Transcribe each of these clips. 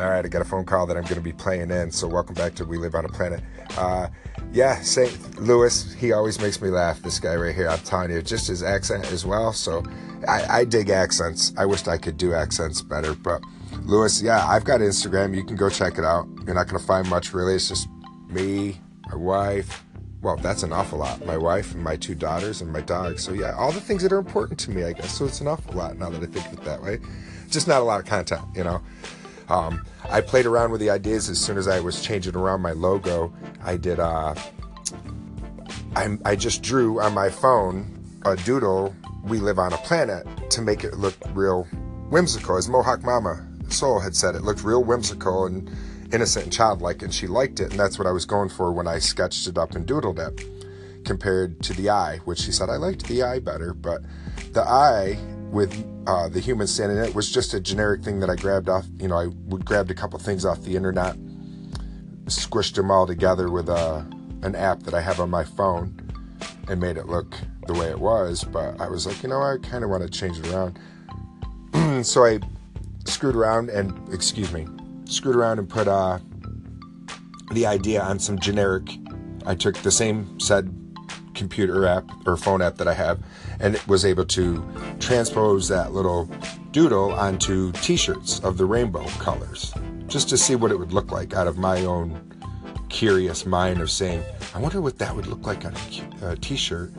All right, I got a phone call that I'm going to be playing in. So welcome back to We Live on a Planet. Uh, yeah, St. Louis, he always makes me laugh. This guy right here, I'm telling you, just his accent as well. So I, I dig accents. I wished I could do accents better, but Louis, yeah, I've got Instagram. You can go check it out. You're not going to find much really. It's just me, my wife. Well, that's an awful lot. My wife and my two daughters and my dog. So yeah, all the things that are important to me, I guess. So it's an awful lot now that I think of it that way. Just not a lot of content, you know. Um, I played around with the ideas as soon as I was changing around my logo. I did. Uh, I, I just drew on my phone a doodle. We live on a planet to make it look real whimsical, as Mohawk Mama Soul had said. It looked real whimsical and innocent and childlike, and she liked it, and that's what I was going for when I sketched it up and doodled it. Compared to the eye, which she said I liked the eye better, but the eye with uh, the human standing in it was just a generic thing that I grabbed off. You know, I would grabbed a couple things off the internet, squished them all together with a, uh, an app that I have on my phone, and made it look the way it was. But I was like, you know, I kind of want to change it around. so I screwed around and, excuse me, screwed around and put uh, the idea on some generic. I took the same said computer app or phone app that I have and was able to transpose that little doodle onto t shirts of the rainbow colors just to see what it would look like out of my own curious mind of saying, I wonder what that would look like on a uh, t shirt.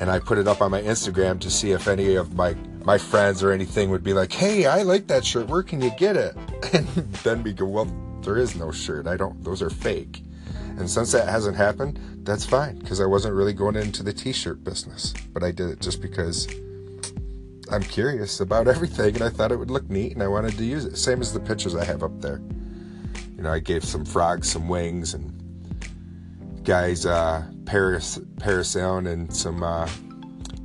And I put it up on my Instagram to see if any of my, my friends or anything would be like, hey, I like that shirt. Where can you get it? And then we go, well, there is no shirt. I don't, those are fake. And since that hasn't happened, that's fine because I wasn't really going into the t shirt business. But I did it just because I'm curious about everything and I thought it would look neat and I wanted to use it. Same as the pictures I have up there. You know, I gave some frogs some wings and guys uh, paras- parasailing and some uh,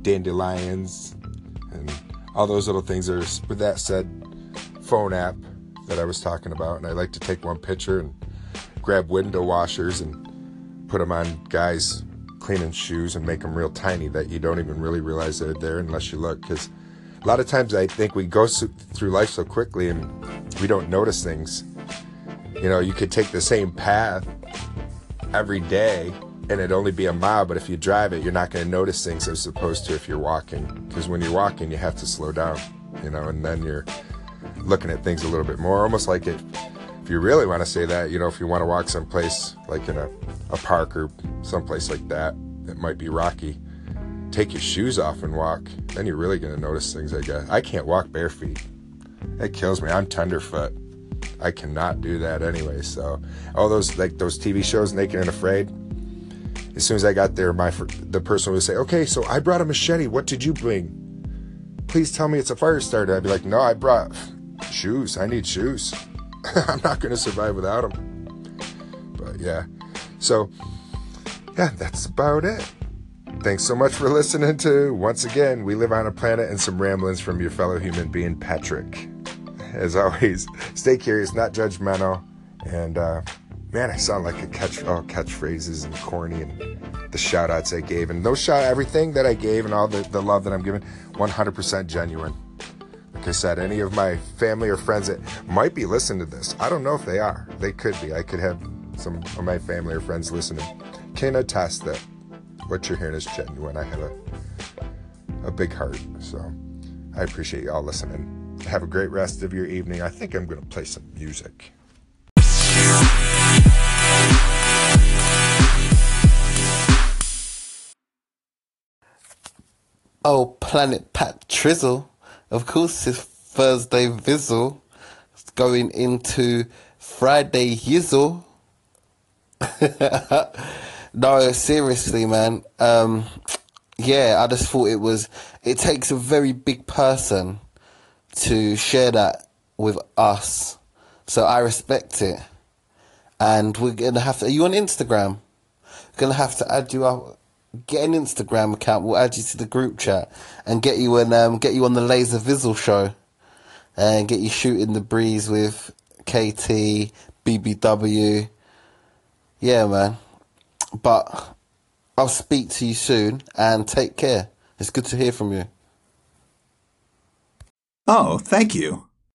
dandelions and all those little things. There's, with that said, phone app that I was talking about. And I like to take one picture and grab window washers and put them on guys cleaning shoes and make them real tiny that you don't even really realize they're there unless you look. Because a lot of times I think we go through life so quickly and we don't notice things. You know, you could take the same path every day and it'd only be a mile, but if you drive it, you're not going to notice things as opposed to if you're walking. Because when you're walking, you have to slow down, you know, and then you're looking at things a little bit more, almost like it if you really want to say that, you know, if you want to walk someplace like in a, a park or someplace like that, it might be rocky. Take your shoes off and walk. Then you're really going to notice things, I guess. I can't walk bare feet. It kills me. I'm tenderfoot. I cannot do that anyway. So, all those like those TV shows, Naked and Afraid. As soon as I got there, my the person would say, "Okay, so I brought a machete. What did you bring? Please tell me it's a fire starter." I'd be like, "No, I brought shoes. I need shoes." I'm not going to survive without them. But yeah. So, yeah, that's about it. Thanks so much for listening to, once again, We Live on a Planet and some ramblings from your fellow human being, Patrick. As always, stay curious, not judgmental. And, uh, man, I sound like a catch, all catchphrases and corny and the shout outs I gave. And those shout everything that I gave and all the, the love that I'm giving, 100% genuine. Like I said, any of my family or friends that might be listening to this, I don't know if they are. They could be. I could have some of my family or friends listening can attest that what you're hearing is genuine. I have a a big heart, so I appreciate y'all listening. Have a great rest of your evening. I think I'm going to play some music. Oh, Planet Pat Trizzle. Of course, it's Thursday Vizzle. Going into Friday Yizzle. no, seriously, man. Um, yeah, I just thought it was. It takes a very big person to share that with us. So I respect it. And we're gonna have to. Are you on Instagram? We're gonna have to add you up get an Instagram account. We'll add you to the group chat and get you an um, get you on the Laser Vizzle show and get you shooting the breeze with KT BBW. Yeah, man. But I'll speak to you soon and take care. It's good to hear from you. Oh, thank you.